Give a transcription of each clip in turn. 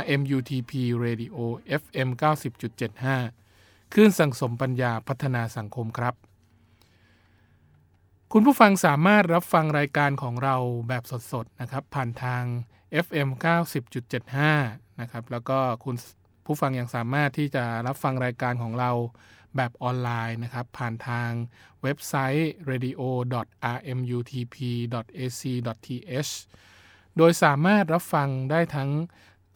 RMUTP Radio FM 90.75คลื่นสังสมปัญญาพัฒนาสังคมครับ คุณผู้ฟังสามารถรับฟังรายการของเราแบบสดๆนะครับ ผ่านทาง FM 90.75นะครับ แล้วก็คุณผู้ฟังยังสามารถที่จะรับฟังรายการของเราแบบออนไลน์นะครับ ผ่านทางเว็บไซต์ radio.rmutp.ac.th โดยสามารถรับฟังได้ทั้ง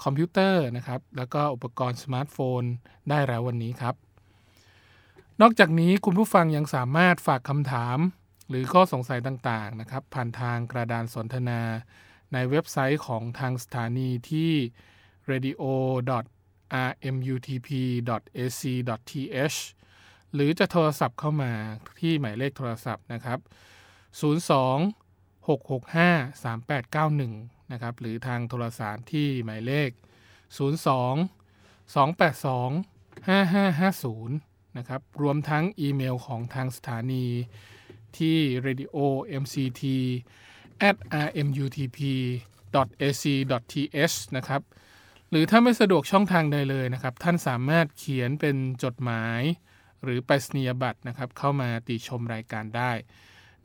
คอมพิวเตอร์นะครับ แล้วก็อุปกรณ์สมาร์ทโฟน ได้แล้ววันนี้ครับ นอกจากนี้คุณผู้ฟังยังสามารถฝากคำถาม หรือข้อสงสัยต่างๆนะครับ ผ่านทางกระดานสนทนา ในเว็บไซต์ของทางสถานีที่ radio.rmutp.ac.th หรือจะโทรศัพท์เข้ามาที่หมายเลขโทรศัพท์นะครับ 02 665 3891 นะครับหรือทางโทรสารที่หมายเลข 02 282 5550 นะครับ รวมทั้งอีเมลของทางสถานีที่ radio mct at rmutp ac th นะครับ หรือถ้าไม่สะดวกช่องทางใดเลยนะครับ ท่านสามารถเขียนเป็นจดหมาย หรือไปรษณียบัตรนะครับ เข้ามาติชมรายการได้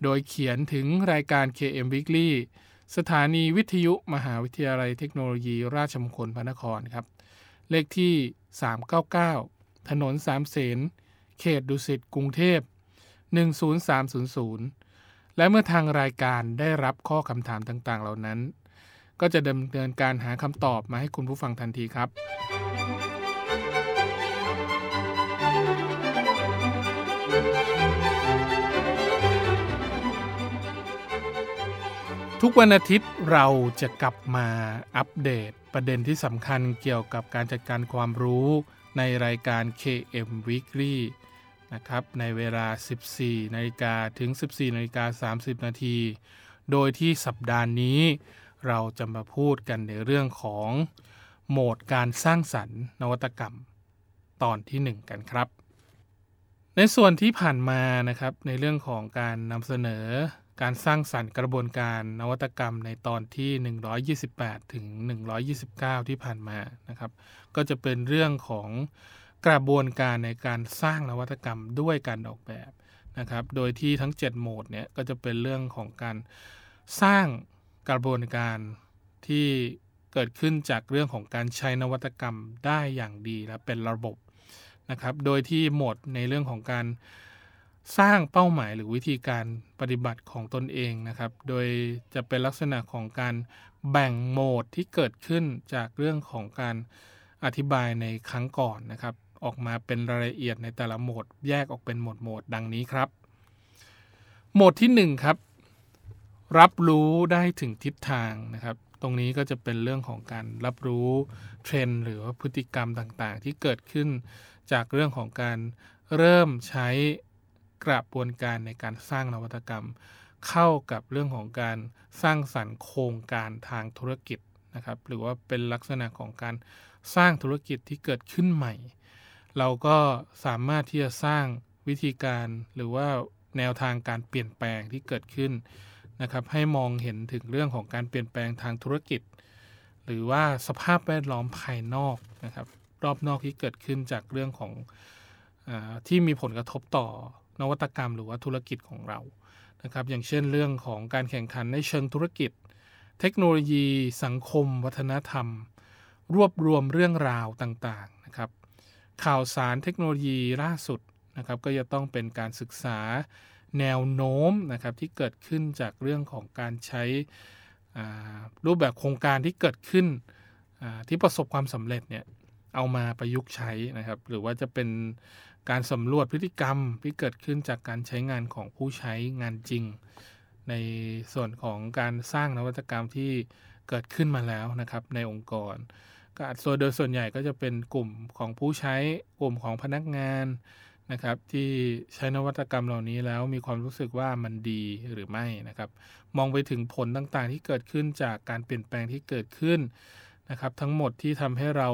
โดยเขียนถึงรายการ KM Weekly สถานีวิทยุมหาวิทยาลัยเทคโนโลยีราชมงคลพระนครครับ เลขที่ 399 ถนนสามเสน เขตดุสิตกรุงเทพ 10300 และเมื่อทางรายการได้รับข้อคำถามต่างๆ เหล่านั้น ก็จะดำเนินการหาคำตอบมาให้คุณผู้ฟังทันทีครับ ทุกวันอาทิตย์เราจะกลับมาอัปเดตประเด็นที่สำคัญเกี่ยวกับการจัดการความรู้ในรายการ KM Weekly นะครับในเวลา 14นาฬิกาถึง 14นาฬิกา30 นาที โดยที่สัปดาห์นี้ เราจะมาพูดกันในเรื่องของโหมดการสร้างสรรค์ นวัตกรรม ตอนที่ 1 กันครับ ในส่วนที่ผ่านมานะครับในเรื่องของการนำเสนอ การสร้างสรรค์กระบวนการนวัตกรรมในตอนที่ 128 ถึง 129 ที่ผ่านมานะครับ ก็จะเป็นเรื่องของกระบวนการในการสร้างนวัตกรรมด้วยการออกแบบนะครับ โดยที่ทั้ง 7 โหมดเนี่ยก็จะเป็นเรื่องของการสร้างกระบวนการที่เกิดขึ้นจากเรื่องของการใช้นวัตกรรมได้อย่างดีและเป็นระบบนะครับ โดยที่โหมดในเรื่องของการ สร้างเป้าหมายหรือวิธีการปฏิบัติของตนเองนะครับ โดยจะเป็นลักษณะของการแบ่งโหมดที่เกิดขึ้นจากเรื่องของการอธิบายในครั้งก่อนนะครับ ออกมาเป็นรายละเอียดในแต่ละโหมด แยกออกเป็นโหมดโหมดดังนี้ครับ โหมดที่ 1 ครับ รับรู้ได้ถึงทิศทางนะครับ ตรงนี้ก็จะเป็นเรื่องของการรับรู้เทรนด์หรือว่าพฤติกรรมต่างๆ ที่เกิดขึ้นจากเรื่องของการเริ่มใช้ กระบวนการในการสร้างนวัตกรรม เข้ากับเรื่องของการสร้างสรรค์โครงการทางธุรกิจนะครับ หรือว่าเป็นลักษณะของการสร้างธุรกิจที่เกิดขึ้นใหม่ เราก็สามารถที่จะสร้างวิธีการหรือว่าแนวทางการเปลี่ยนแปลงที่เกิดขึ้นนะครับ ให้มองเห็นถึงเรื่องของการเปลี่ยนแปลงทางธุรกิจ หรือว่าสภาพแวดล้อมภายนอกนะครับ รอบนอกที่เกิดขึ้นจากเรื่องของอที่มีผลกระทบต่อ นวัตกรรมหรือว่าธุรกิจของเรานะครับอย่างเช่นเรื่องของการแข่งขันในเชิงธุรกิจ เทคโนโลยี สังคม วัฒนธรรม รวบรวมเรื่องราวต่างๆนะครับข่าวสารเทคโนโลยีล่าสุดนะครับก็จะต้องเป็นการศึกษาแนวโน้มนะครับที่เกิดขึ้นจากเรื่องของการใช้รูปแบบโครงการที่เกิดขึ้นที่ประสบความสำเร็จเนี่ย เอามาประยุกต์ใช้นะครับ หรือว่าจะเป็นการสำรวจพฤติกรรมที่เกิดขึ้นจากการใช้งานของผู้ใช้งานจริง ในส่วนของการสร้างนวัตกรรมที่เกิดขึ้นมาแล้วนะครับในองค์กรก็ส่วนโดยส่วนใหญ่ก็จะเป็นกลุ่มของผู้ใช้กลุ่มของพนักงานนะครับ ที่ใช้นวัตกรรมเหล่านี้แล้วมีความรู้สึกว่ามันดีหรือไม่นะครับ มองไปถึงผลต่างๆ ที่เกิดขึ้นจากการเปลี่ยนแปลงที่เกิดขึ้นนะครับ ทั้งหมดที่ทำให้เรา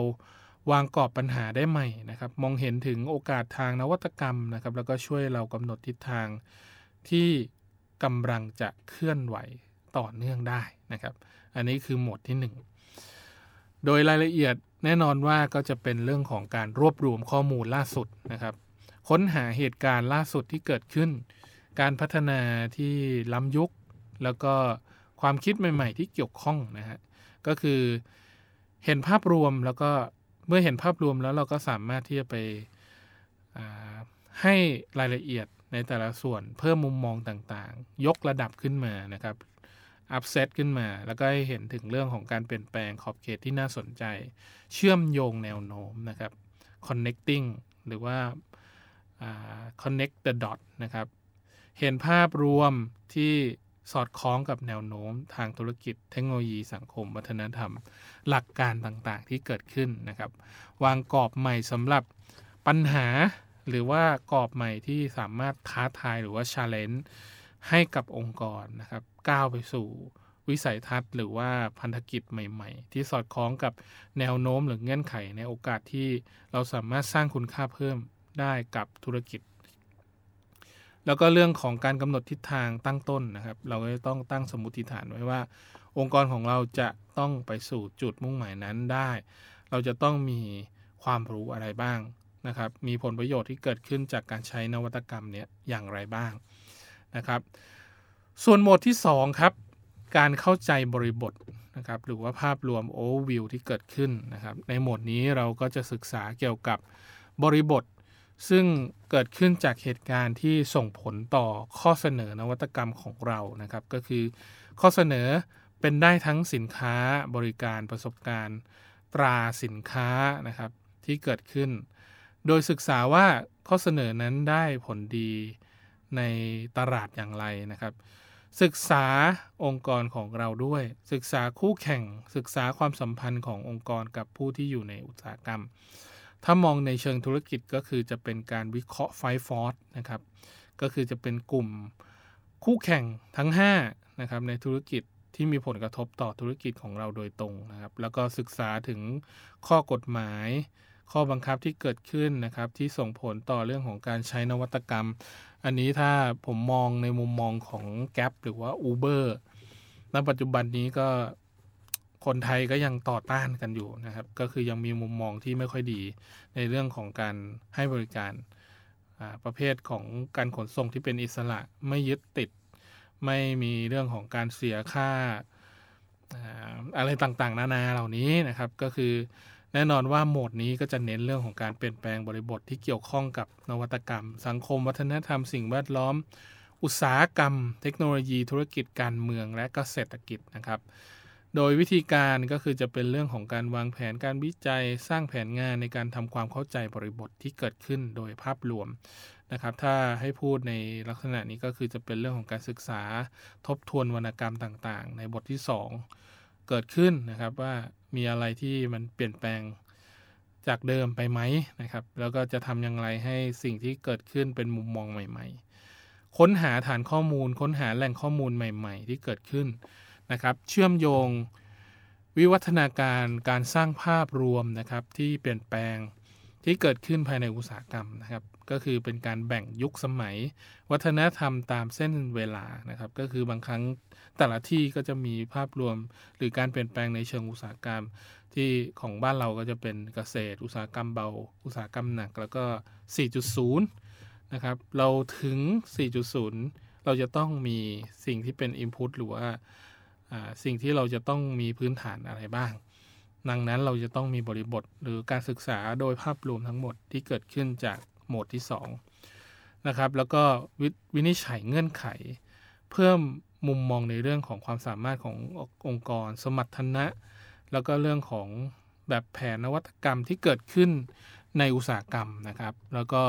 วางกรอบปัญหาได้ใหม่นะครับ มองเห็นถึงโอกาสทางนวัตกรรมนะครับ แล้วก็ช่วยเรากำหนดทิศทางที่กำลังจะเคลื่อนไหวต่อเนื่องได้นะครับ อันนี้คือโหมดที่ 1 โดยรายละเอียดแน่นอนว่าก็จะเป็นเรื่องของการรวบรวมข้อมูลล่าสุดนะครับ ค้นหาเหตุการณ์ล่าสุดที่เกิดขึ้น การพัฒนาที่ล้ำยุค แล้วก็ความคิดใหม่ ๆ ที่เกี่ยวข้องนะฮะก็คือเห็นภาพรวมแล้วก็ เมื่อเห็นภาพรวมแล้วเราก็สามารถที่จะไปให้รายละเอียดในแต่ละส่วนเพิ่มมุมมองต่างๆ ยกระดับขึ้นมานะครับอัพเซตขึ้นมา แล้วก็ให้เห็นถึงเรื่องของการเปลี่ยนแปลงขอบเขตที่น่าสนใจ เชื่อมโยงแนวโน้มนะครับ connecting หรือว่า connect the dot นะครับ เห็นภาพรวมที่ สอดคล้องกับแนวโน้มทางธุรกิจ เทคโนโลยีสังคม วัฒนธรรม หลักการต่างๆที่เกิดขึ้นนะครับ วางกรอบใหม่สำหรับปัญหาหรือว่ากรอบใหม่ที่สามารถท้าทายหรือว่าชาเลนจ์ให้กับองค์กรนะครับ ก้าวไปสู่วิสัยทัศน์ หรือว่าพันธกิจใหม่ ๆ ที่สอดคล้องกับแนวโน้มหรือเงื่อนไขในโอกาสที่เราสามารถสร้างคุณค่าเพิ่มได้กับธุรกิจ แล้วก็เรื่องของการกำหนดทิศทางตั้งต้นนะครับ เราก็ต้องตั้งสมมติฐานไว้ว่า องค์กรของเราจะต้องไปสู่จุดมุ่งหมายนั้นได้ เราจะต้องมีความรู้อะไรบ้างนะครับ มีผลประโยชน์ที่เกิดขึ้นจากการใช้นวัตกรรมเนี้ยอย่างไรบ้างนะครับ ส่วนหมวดที่ 2 ครับ การเข้าใจบริบทนะครับ หรือว่าภาพรวม overview ที่เกิดขึ้นนะครับ ในหมวดนี้เราก็จะศึกษาเกี่ยวกับบริบท ซึ่งเกิดขึ้นจากเหตุการณ์ที่ส่งผลต่อข้อเสนอนวัตกรรมของเรานะครับ ก็คือข้อเสนอเป็นได้ทั้งสินค้าบริการประสบการณ์ ตราสินค้านะครับที่เกิดขึ้น โดยศึกษาว่าข้อเสนอนั้นได้ผลดีในตลาดอย่างไรนะครับ ศึกษาองค์กรของเราด้วย ศึกษาคู่แข่ง ศึกษาความสัมพันธ์ขององค์กรกับผู้ที่อยู่ในอุตสาหกรรม ถ้ามองในเชิงธุรกิจก็คือจะเป็นการวิเคราะห์ไฟฟอร์สนะครับ ก็คือจะเป็นกลุ่มคู่แข่งทั้ง5นะครับในธุรกิจที่มีผลกระทบต่อธุรกิจของเราโดยตรงนะครับ แล้วก็ศึกษาถึงข้อกฎหมาย ข้อบังคับที่เกิดขึ้นนะครับ ที่ส่งผลต่อเรื่องของการใช้นวัตกรรม อันนี้ถ้าผมมองในมุมมองของ g ๊ปหรือว่า Uber ณปัจจุบันนี้ก็ คนไทยก็ยังต่อต้านกันอยู่นะครับ ก็คือยังมีมุมมองที่ไม่ค่อยดีในเรื่องของการให้บริการประเภทของการขนส่งที่เป็นอิสระไม่ยึดติด ไม่มีเรื่องของการเสียค่าอะไรต่างๆ นานาเหล่านี้นะครับ ก็คือแน่นอนว่าโหมดนี้ก็จะเน้นเรื่องของการเปลี่ยนแปลงบริบทที่เกี่ยวข้องกับนวัตกรรม สังคมวัฒนธรรมสิ่งแวดล้อม อุตสาหกรรม เทคโนโลยี ธุรกิจการเมืองและก็เศรษฐกิจนะครับ โดยวิธีการก็คือจะเป็นเรื่องของการวางแผนการวิจัยสร้างแผนงานในการทำความเข้าใจบริบทที่เกิดขึ้นโดยภาพรวมนะครับ ถ้าให้พูดในลักษณะนี้ก็คือจะเป็นเรื่องของการศึกษาทบทวนวรรณกรรมต่างๆ ในบทที่ 2 เกิดขึ้นนะครับว่ามีอะไรที่มันเปลี่ยนแปลงจากเดิมไปไหมนะครับ แล้วก็จะทำอย่างไรให้สิ่งที่เกิดขึ้นเป็นมุมมองใหม่ ๆ ค้นหาฐานข้อมูล ค้นหาแหล่งข้อมูลใหม่ ๆ ที่เกิดขึ้น นะครับเชื่อมโยงวิวัฒนาการการสร้างภาพรวมนะครับที่เปลี่ยนแปลงที่เกิดขึ้นภายในอุตสาหกรรมนะครับ ก็คือเป็นการแบ่งยุคสมัย วัฒนธรรมตามเส้นเวลานะครับ ก็คือบางครั้งแต่ละที่ก็จะมีภาพรวม หรือการเปลี่ยนแปลงในเชิงอุตสาหกรรม ที่ของบ้านเราก็จะเป็นเกษตร อุตสาหกรรมเบา อุตสาหกรรมหนัก แล้วก็ 4.0 นะครับ เราถึง 4.0 เราจะต้องมีสิ่งที่เป็น input หรือว่า สิ่งที่เราจะต้องมีพื้นฐานอะไรบ้าง ดังนั้นเราจะต้องมีบริบทหรือการศึกษาโดยภาพรวมทั้งหมดที่เกิดขึ้นจากโหมดที่2นะครับแล้วก็ววินิจฉัยเงื่อนไข เพิ่มมุมมองในเรื่องของความสามารถขององค์กร สมรรถนะ แล้วก็เรื่องของแบบแผนนวัตกรรมที่เกิดขึ้นในอุตสาหกรรมนะครับ แล้วก็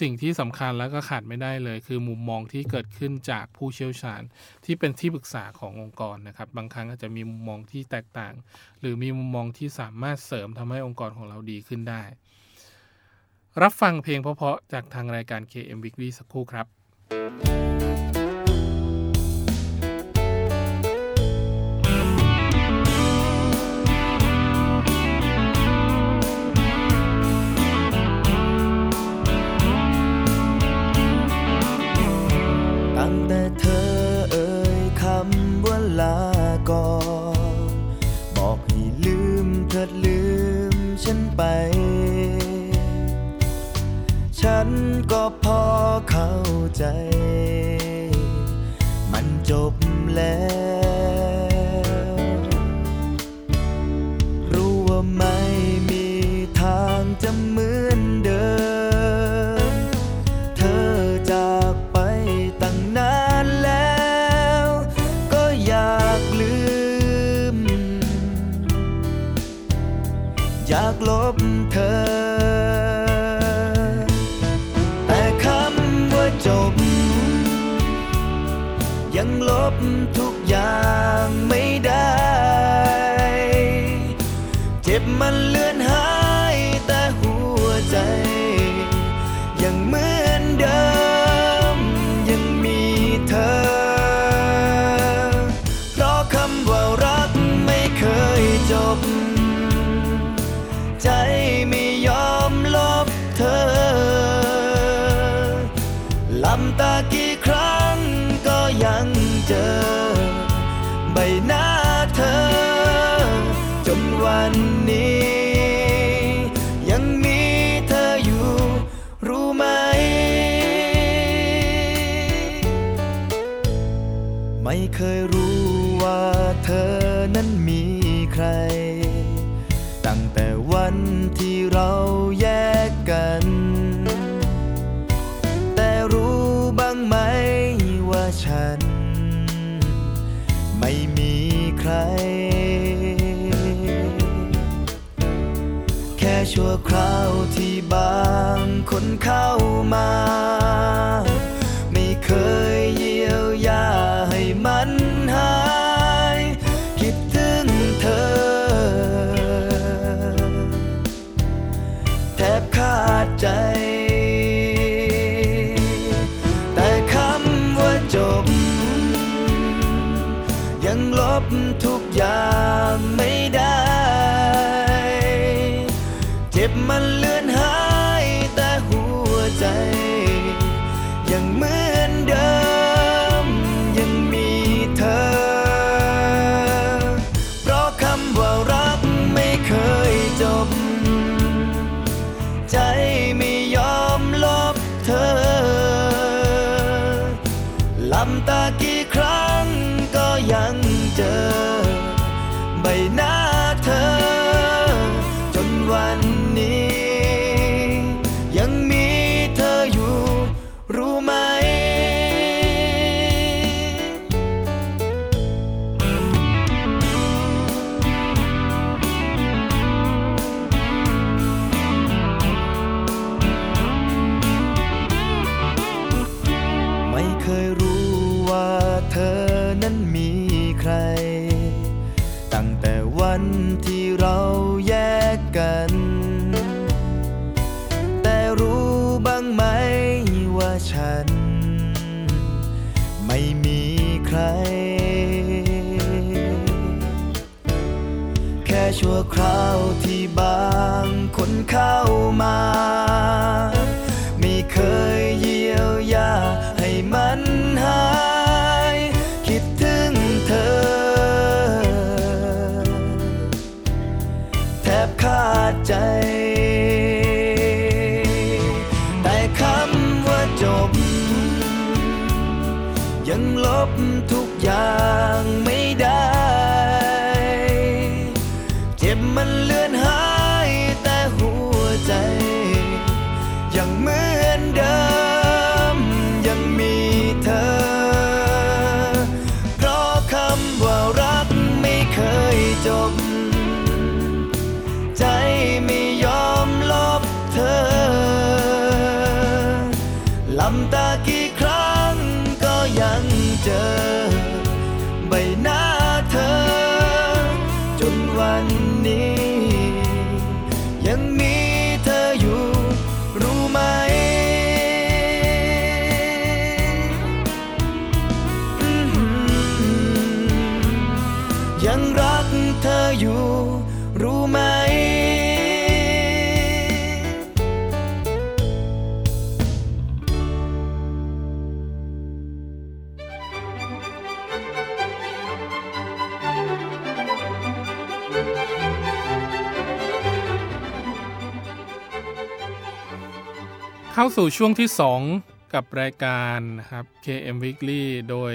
สิ่งที่สำคัญแล้วก็ขาดไม่ได้เลย คือมุมมองที่เกิดขึ้นจากผู้เชี่ยวชาญ ที่เป็นที่ปรึกษาขององค์กรนะครับ บางครั้งอาจจะมีมุมมองที่แตกต่าง หรือมีมุมมองที่สามารถเสริมทำให้องค์กรของเราดีขึ้นได้ รับฟังเพลงเพราะๆจากทางรายการ KM Weekly สักครู่ครับ ยังลบทุกอย่างไม่ได้ เจ็บมันลึ แยกกัน แต่รู้บ้างไหมว่าฉัน ไม่มีใคร แค่ชั่วคราวที่บางคนเข้ามา ไม่เคย แต่คำว่าจบ ยังลบทุกอย่าง ไม่มีใคร แค่ชั่วคราวที่บางคนเข้ามา ไม่เคยเยียวยาให้มันหาย คิดถึงเธอ แทบขาดใจ ตากี่ครั้งก็ยังเจอ เข้าสู่ช่วงที่ 2 กับรายการนะครับ KM Weekly โดย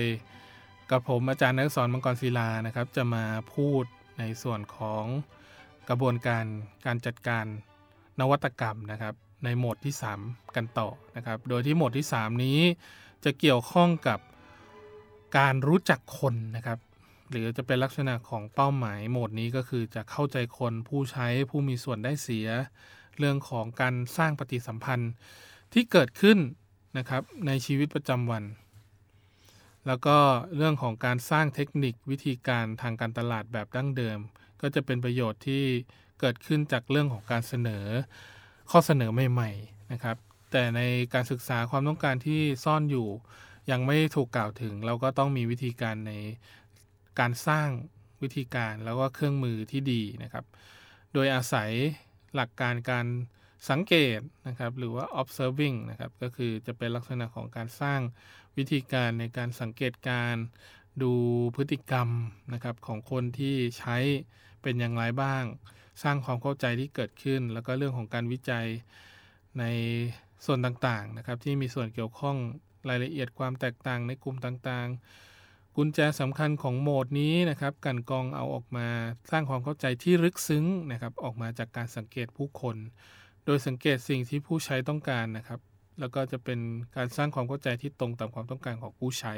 กับผมอาจารย์นักสอนมังกรศิลานะครับ จะมาพูดในส่วนของกระบวนการการจัดการนวัตกรรมนะครับ ในโหมดที่ 3 กันต่อนะครับ โดยที่โหมดที่ 3 นี้จะเกี่ยวข้องกับการรู้จักคนนะครับ หรือจะเป็นลักษณะของเป้าหมายโหมดนี้ก็คือจะเข้าใจคนผู้ใช้ผู้มีส่วนได้เสีย เรื่องของการสร้างปฏิสัมพันธ์ ที่เกิดขึ้นนะครับในชีวิตประจำวัน แล้วก็เรื่องของการสร้างเทคนิควิธีการทางการตลาดแบบดั้งเดิม ก็จะเป็นประโยชน์ที่เกิดขึ้นจากเรื่องของการเสนอข้อเสนอใหม่ๆนะครับ แต่ในการศึกษาความต้องการที่ซ่อนอยู่ยังไม่ถูกกล่าวถึง เราก็ต้องมีวิธีการในการสร้างวิธีการแล้วก็เครื่องมือที่ดีนะครับ โดยอาศัยหลักการการ สังเกตนะครับหรือว่า observing นะครับก็คือจะเป็นลักษณะของการสร้างวิธีการในการสังเกตการดูพฤติกรรมนะครับของคนที่ใช้เป็นอย่างไรบ้าง สร้างความเข้าใจที่เกิดขึ้น แล้วก็เรื่องของการวิจัยในส่วนต่างๆนะครับที่มีส่วนเกี่ยวข้องรายละเอียดความแตกต่างในกลุ่มต่างๆ กุญแจสำคัญของโหมดนี้นะครับกันกรองเอาออกมาสร้างความเข้าใจที่ลึกซึ้งนะครับออกมาจากการสังเกตผู้คน โดยสังเกตสิ่งที่ผู้ใช้ต้องการนะครับ แล้วก็จะเป็นการสร้างความเข้าใจที่ตรงตามความต้องการของผู้ใช้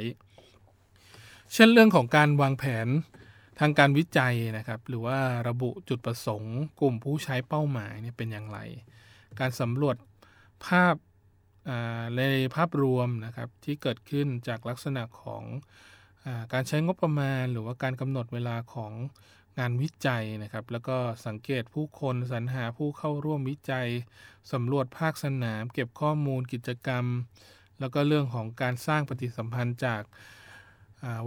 เช่นเรื่องของการวางแผนทางการวิจัยนะครับ หรือว่าระบุจุดประสงค์ กลุ่มผู้ใช้เป้าหมายเนี่ยเป็นอย่างไร การสำรวจภาพในภาพรวมนะครับที่เกิดขึ้นจากลักษณะของอการใช้งบประมาณ หรือว่าการกำหนดเวลาของ งานวิจัยนะครับ แล้วก็สังเกตผู้คนสรรหาผู้เข้าร่วมวิจัยสำรวจภาคสนาม เก็บข้อมูลกิจกรรม แล้วก็เรื่องของการสร้างปฏิสัมพันธ์จาก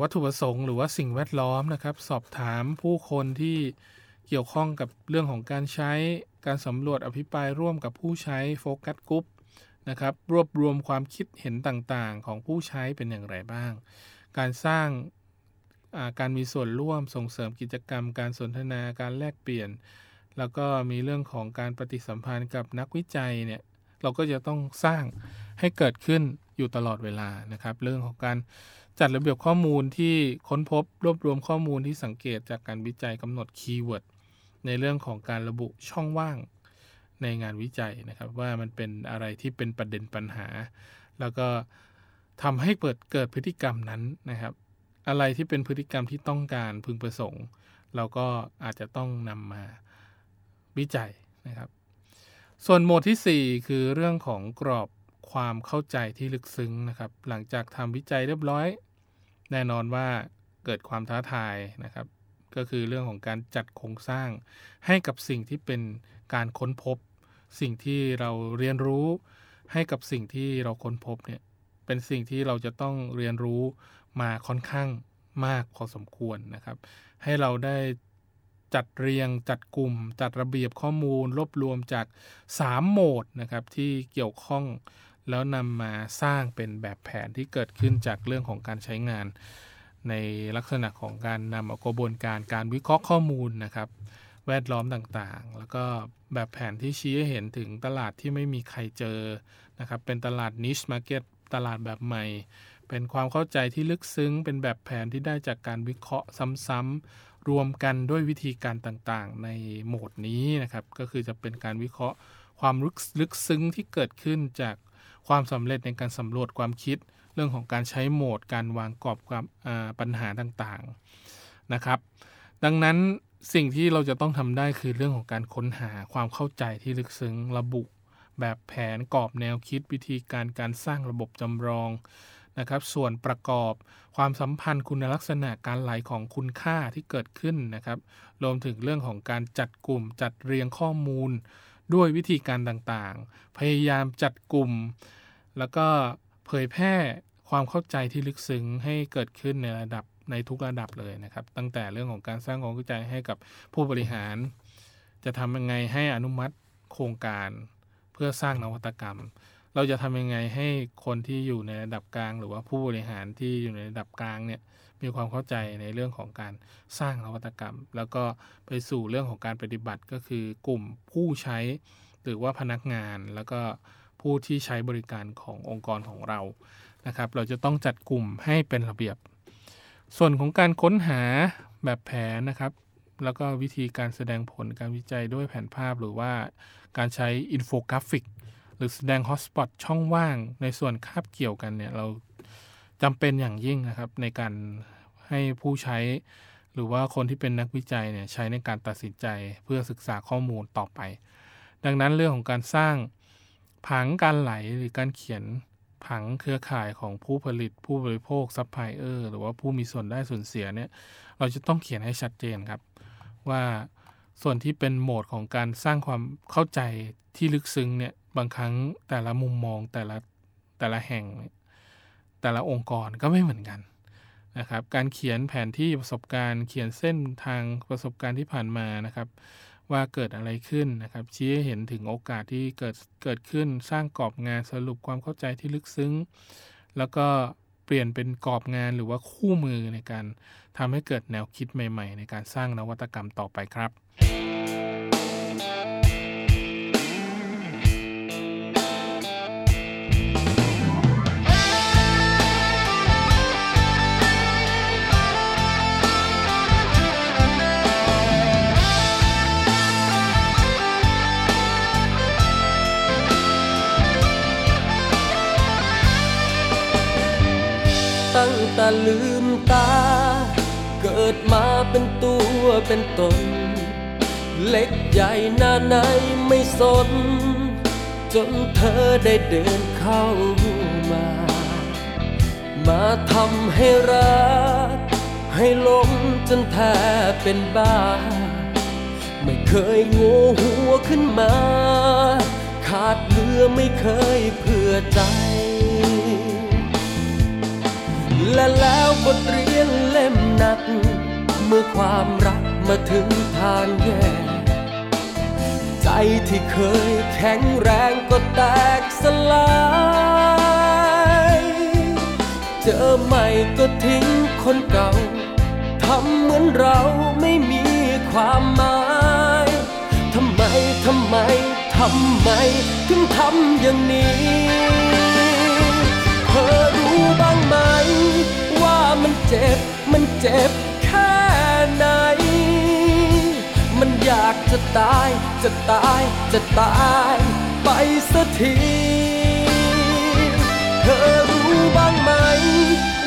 วัตถุประสงค์หรือว่าสิ่งแวดล้อมนะครับ สอบถามผู้คนที่เกี่ยวข้องกับเรื่องของการใช้การสำรวจอภิปรายร่วมกับผู้ใช้โฟกัสกลุ่มนะครับรวบรวมความคิดเห็นต่างๆ ของผู้ใช้เป็นอย่างไรบ้าง การสร้าง การมีส่วนร่วมส่งเสริมกิจกรรม การสนทนาการแลกเปลี่ยน แล้วก็มีเรื่องของการปฏิสัมพันธ์กับนักวิจัยเนี่ยเราก็จะต้องสร้างให้เกิดขึ้นอยู่ตลอดเวลานะครับ เรื่องของการจัดระเบียบข้อมูลที่ค้นพบรวบรวมข้อมูลที่สังเกตจากการวิจัยกำหนด keywordในเรื่องของการระบุช่องว่างในงานวิจัยนะครับ ว่ามันเป็นอะไรที่เป็นประเด็นปัญหา แล้วก็ทำให้เปิดเกิดพฤติกรรมนั้นนะครับ อะไรที่เป็นพฤติกรรมที่ต้องการพึงประสงค์ เราก็อาจจะต้องนำมาวิจัยนะครับ ส่วนโหมดที่ 4 คือเรื่องของกรอบความเข้าใจที่ลึกซึ้งนะครับ หลังจากทำวิจัยเรียบร้อย แน่นอนว่าเกิดความท้าทายนะครับ ก็คือเรื่องของการจัดโครงสร้างให้กับสิ่งที่เป็นการค้นพบ สิ่งที่เราเรียนรู้ให้กับสิ่งที่เราค้นพบเนี่ยเป็นสิ่งที่เราจะต้องเรียนรู้ มาค่อนข้างมากพอสมควรนะครับ ให้เราได้จัดเรียงจัดกลุ่ม จัดระเบียบข้อมูล รวบรวมจาก 3 โหมดนะครับที่เกี่ยวข้องแล้วนำมาสร้างเป็นแบบแผนที่เกิดขึ้นจากเรื่องของการใช้งาน ในลักษณะของการนำเอากระบวนการการวิเคราะห์ข้อมูลนะครับ แวดล้อมต่างๆ แล้วก็แบบแผนที่ชี้ให้เห็นถึงตลาดที่ไม่มีใครเจอนะครับเป็นตลาด niche market ตลาดแบบใหม่ เป็นความเข้าใจที่ลึกซึ้ง เป็นแบบแผนที่ได้จากการวิเคราะห์ซ้ำๆ รวมกันด้วยวิธีการต่างๆ ในโหมดนี้นะครับ ก็คือจะเป็นการวิเคราะห์ความลึกลึกซึ้งที่เกิดขึ้นจากความสำเร็จในการสำรวจความคิด เรื่องของการใช้โหมด การวางกรอบความปัญหาต่างๆนะครับ ดังนั้นสิ่งที่เราจะต้องทำได้คือเรื่องของการค้นหาความเข้าใจที่ลึกซึ้งระบุ แบบแผนกรอบแนวคิดวิธีการการสร้างระบบจำลอง นะครับส่วนประกอบความสัมพันธ์คุณลักษณะการไหลของคุณค่าที่เกิดขึ้นนะครับรวมถึงเรื่องของการจัดกลุ่มจัดเรียงข้อมูล ด้วยวิธีการต่างๆ พยายามจัดกลุ่ม แล้วก็เผยแพร่ความเข้าใจที่ลึกซึ้งให้เกิดขึ้นในระดับในทุกระดับเลยนะครับ ตั้งแต่เรื่องของการสร้างความเข้าใจให้กับผู้บริหาร จะทำยังไงให้อนุมัติโครงการ เพื่อสร้างนวัตกรรม เราจะทำยังไงให้คนที่อยู่ในระดับกลาง หรือว่าผู้บริหารที่อยู่ในระดับกลางเนี่ยมีความเข้าใจในเรื่องของการสร้างนวัตกรรม แล้วก็ไปสู่เรื่องของการปฏิบัติก็คือกลุ่มผู้ใช้ หรือว่าพนักงานแล้วก็ผู้ที่ใช้บริการขององค์กรของเรานะครับ เราจะต้องจัดกลุ่มให้เป็นระเบียบ ส่วนของการค้นหาแบบแผนนะครับ แล้วก็วิธีการแสดงผลการวิจัยด้วยแผนภาพหรือว่าการใช้อินโฟกราฟิก หรือแสดง hotspot ช่องว่างในส่วนคาบเกี่ยวกันเนี่ยเราจำเป็นอย่างยิ่งนะครับในการให้ผู้ใช้ หรือว่าคนที่เป็นนักวิจัยเนี่ยใช้ในการตัดสินใจเพื่อศึกษาข้อมูลต่อไป ดังนั้นเรื่องของการสร้างผังการไหลหรือการเขียนผังเครือข่ายของผู้ผลิตผู้บริโภคซัพพลายเออร์หรือว่าผู้มีส่วนได้ส่วนเสียเนี่ยเราจะต้องเขียนให้ชัดเจนครับ ว่าส่วนที่เป็นโหมดของการสร้างความเข้าใจที่ลึกซึ้งเนี่ย บางครั้งแต่ละมุมมองแต่ละแต่ละแห่ง แต่ละองค์กรก็ไม่เหมือนกันนะครับการเขียนแผนที่ประสบการณ์เขียนเส้นทางประสบการณ์ที่ผ่านมานะครับ ว่าเกิดอะไรขึ้นนะครับ ชี้ให้เห็นถึงโอกาสที่เกิดเกิดขึ้นสร้างกรอบงานสรุปความเข้าใจที่ลึกซึ้ง แล้วก็เปลี่ยนเป็นกรอบงานหรือว่าคู่มือในการทำให้เกิดแนวคิดใหม่ ๆ ในการสร้างนวัตกรรมต่อไปครับ ลืมตา เกิดมาเป็นตัวเป็นตน เล็กใหญ่หน้าไหนไม่สน จนเธอได้เดินเข้ามา มาทำให้รัก ให้หลงจนแทบเป็นบ้า ไม่เคยโง่หัวขึ้นมา ขาดเหลือไม่เคยเพื่อใจ และแล้วบทเรียนเล่มหนัก เมื่อความรักมาถึงทางแย่ ใจที่เคยแข็งแรงก็แตกสลาย เจอใหม่ก็ทิ้งคนเก่าทำเหมือนเราไม่มีความหมายทำไม ทำไม ทำไม ถึงทำอย่างนี้ เจ็บ มันเจ็บแค่ไหน มันอยากจะตาย จะตาย จะตายไปสักที เธอรู้บ้างไหม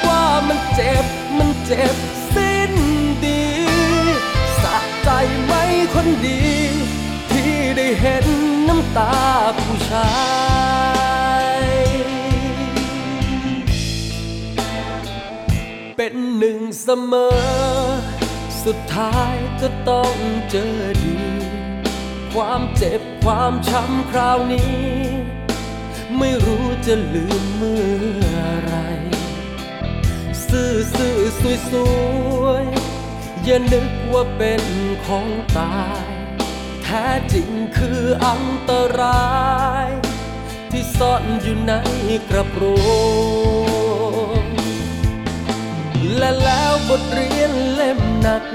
ว่ามันเจ็บ มันเจ็บสิ้นดีสะใจไหมคนดี ที่ได้เห็นน้ำตาผู้ชาย เป็นหนึ่งเสมอ สุดท้ายก็ต้องเจอดี ความเจ็บความช้ำคราวนี้ ไม่รู้จะลืมเมื่อไร ซื่อซื่อสวยสวยอย่านึกว่าเป็นของตาย แท้จริงคืออันตราย ที่ซ่อนอยู่ในกระโปรง และแล้วบทเรียนเล่มหนัก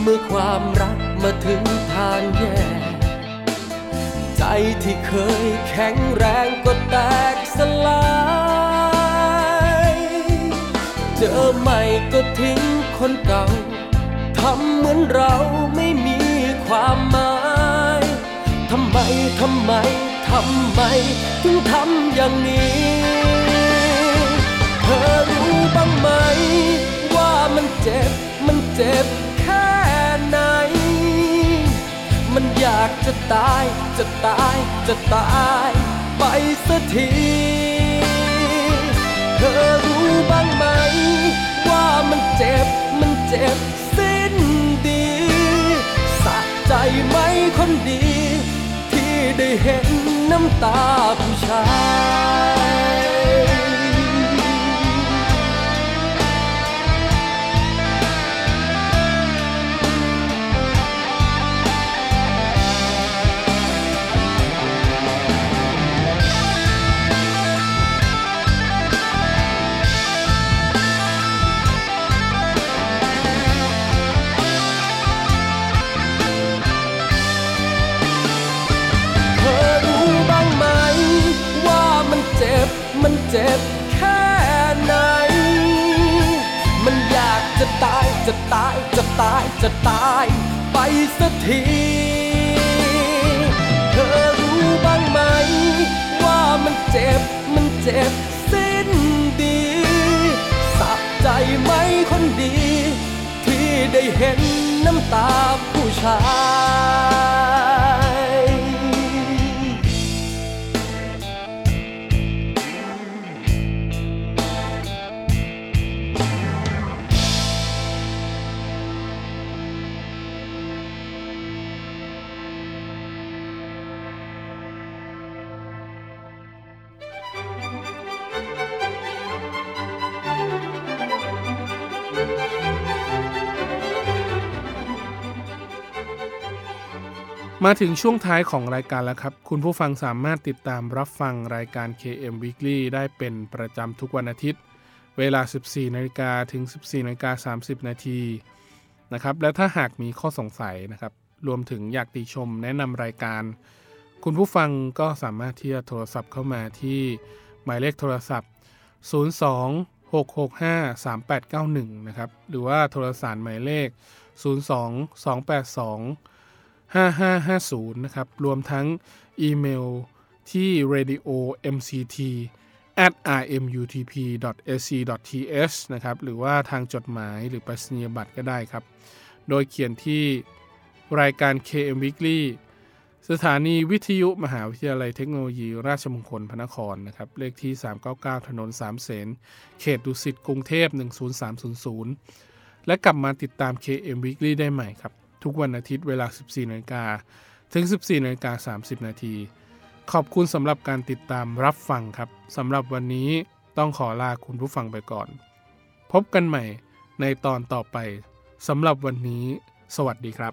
เมื่อความรักมาถึงทางแย่ ใจที่เคยแข็งแรงก็แตกสลาย เจอใหม่ก็ทิ้งคนเก่าทำเหมือนเราไม่มีความหมายทำไม ทำไม ทำไม ถึงทำอย่างนี้ ว่ามันเจ็บ มันเจ็บแค่ไหน มันอยากจะตาย จะตาย จะตาย ไปสักที เธอรู้บ้างไหม ว่ามันเจ็บ มันเจ็บสิ้นดีสะใจไหมคนดี ที่ได้เห็นน้ำตาผู้ชาย จะตายไปสักที เธอรู้บ้างไหม ว่ามันเจ็บมันเจ็บสิ้นดีสับใจไหมคนดี ที่ได้เห็นน้ำตาผู้ชาย มาถึงช่วงท้ายของรายการแล้วครับ คุณผู้ฟังสามารถติดตามรับฟังรายการ KM Weekly ได้เป็นประจำทุกวันอาทิตย์ เวลา 14นาฬิกาถึง 14นาฬิกา30 นาทีนะครับและถ้าหากมีข้อสงสัยนะครับ รวมถึงอยากติชมแนะนำรายการ คุณผู้ฟังก็สามารถที่จะโทรศัพท์เข้ามาที่หมายเลขโทรศัพท์ 02 665 3891 นะครับ หรือว่าโทรสารหมายเลข 02 282 5550 นะครับ รวมทั้งอีเมลที่ radio mct at rmutp ac th นะครับ หรือว่าทางจดหมายหรือไปรษณียบัตรก็ได้ครับ โดยเขียนที่รายการ KM Weekly สถานีวิทยุมหาวิทยาลัยเทคโนโลยี ราชมงคลพระนครนะครับ เลขที่ 399 ถนนสามเสน เขตดุสิต กรุงเทพ 10300 และกลับมาติดตาม KM Weekly ได้ใหม่ครับ ทุกวันอาทิตย์เวลา 14นาฬิกาถึง 14นาฬิกา30 นาที ขอบคุณสำหรับการติดตามรับฟังครับสำหรับวันนี้ต้องขอลาคุณผู้ฟังไปก่อน พบกันใหม่ในตอนต่อไปสำหรับวันนี้ สวัสดีครับ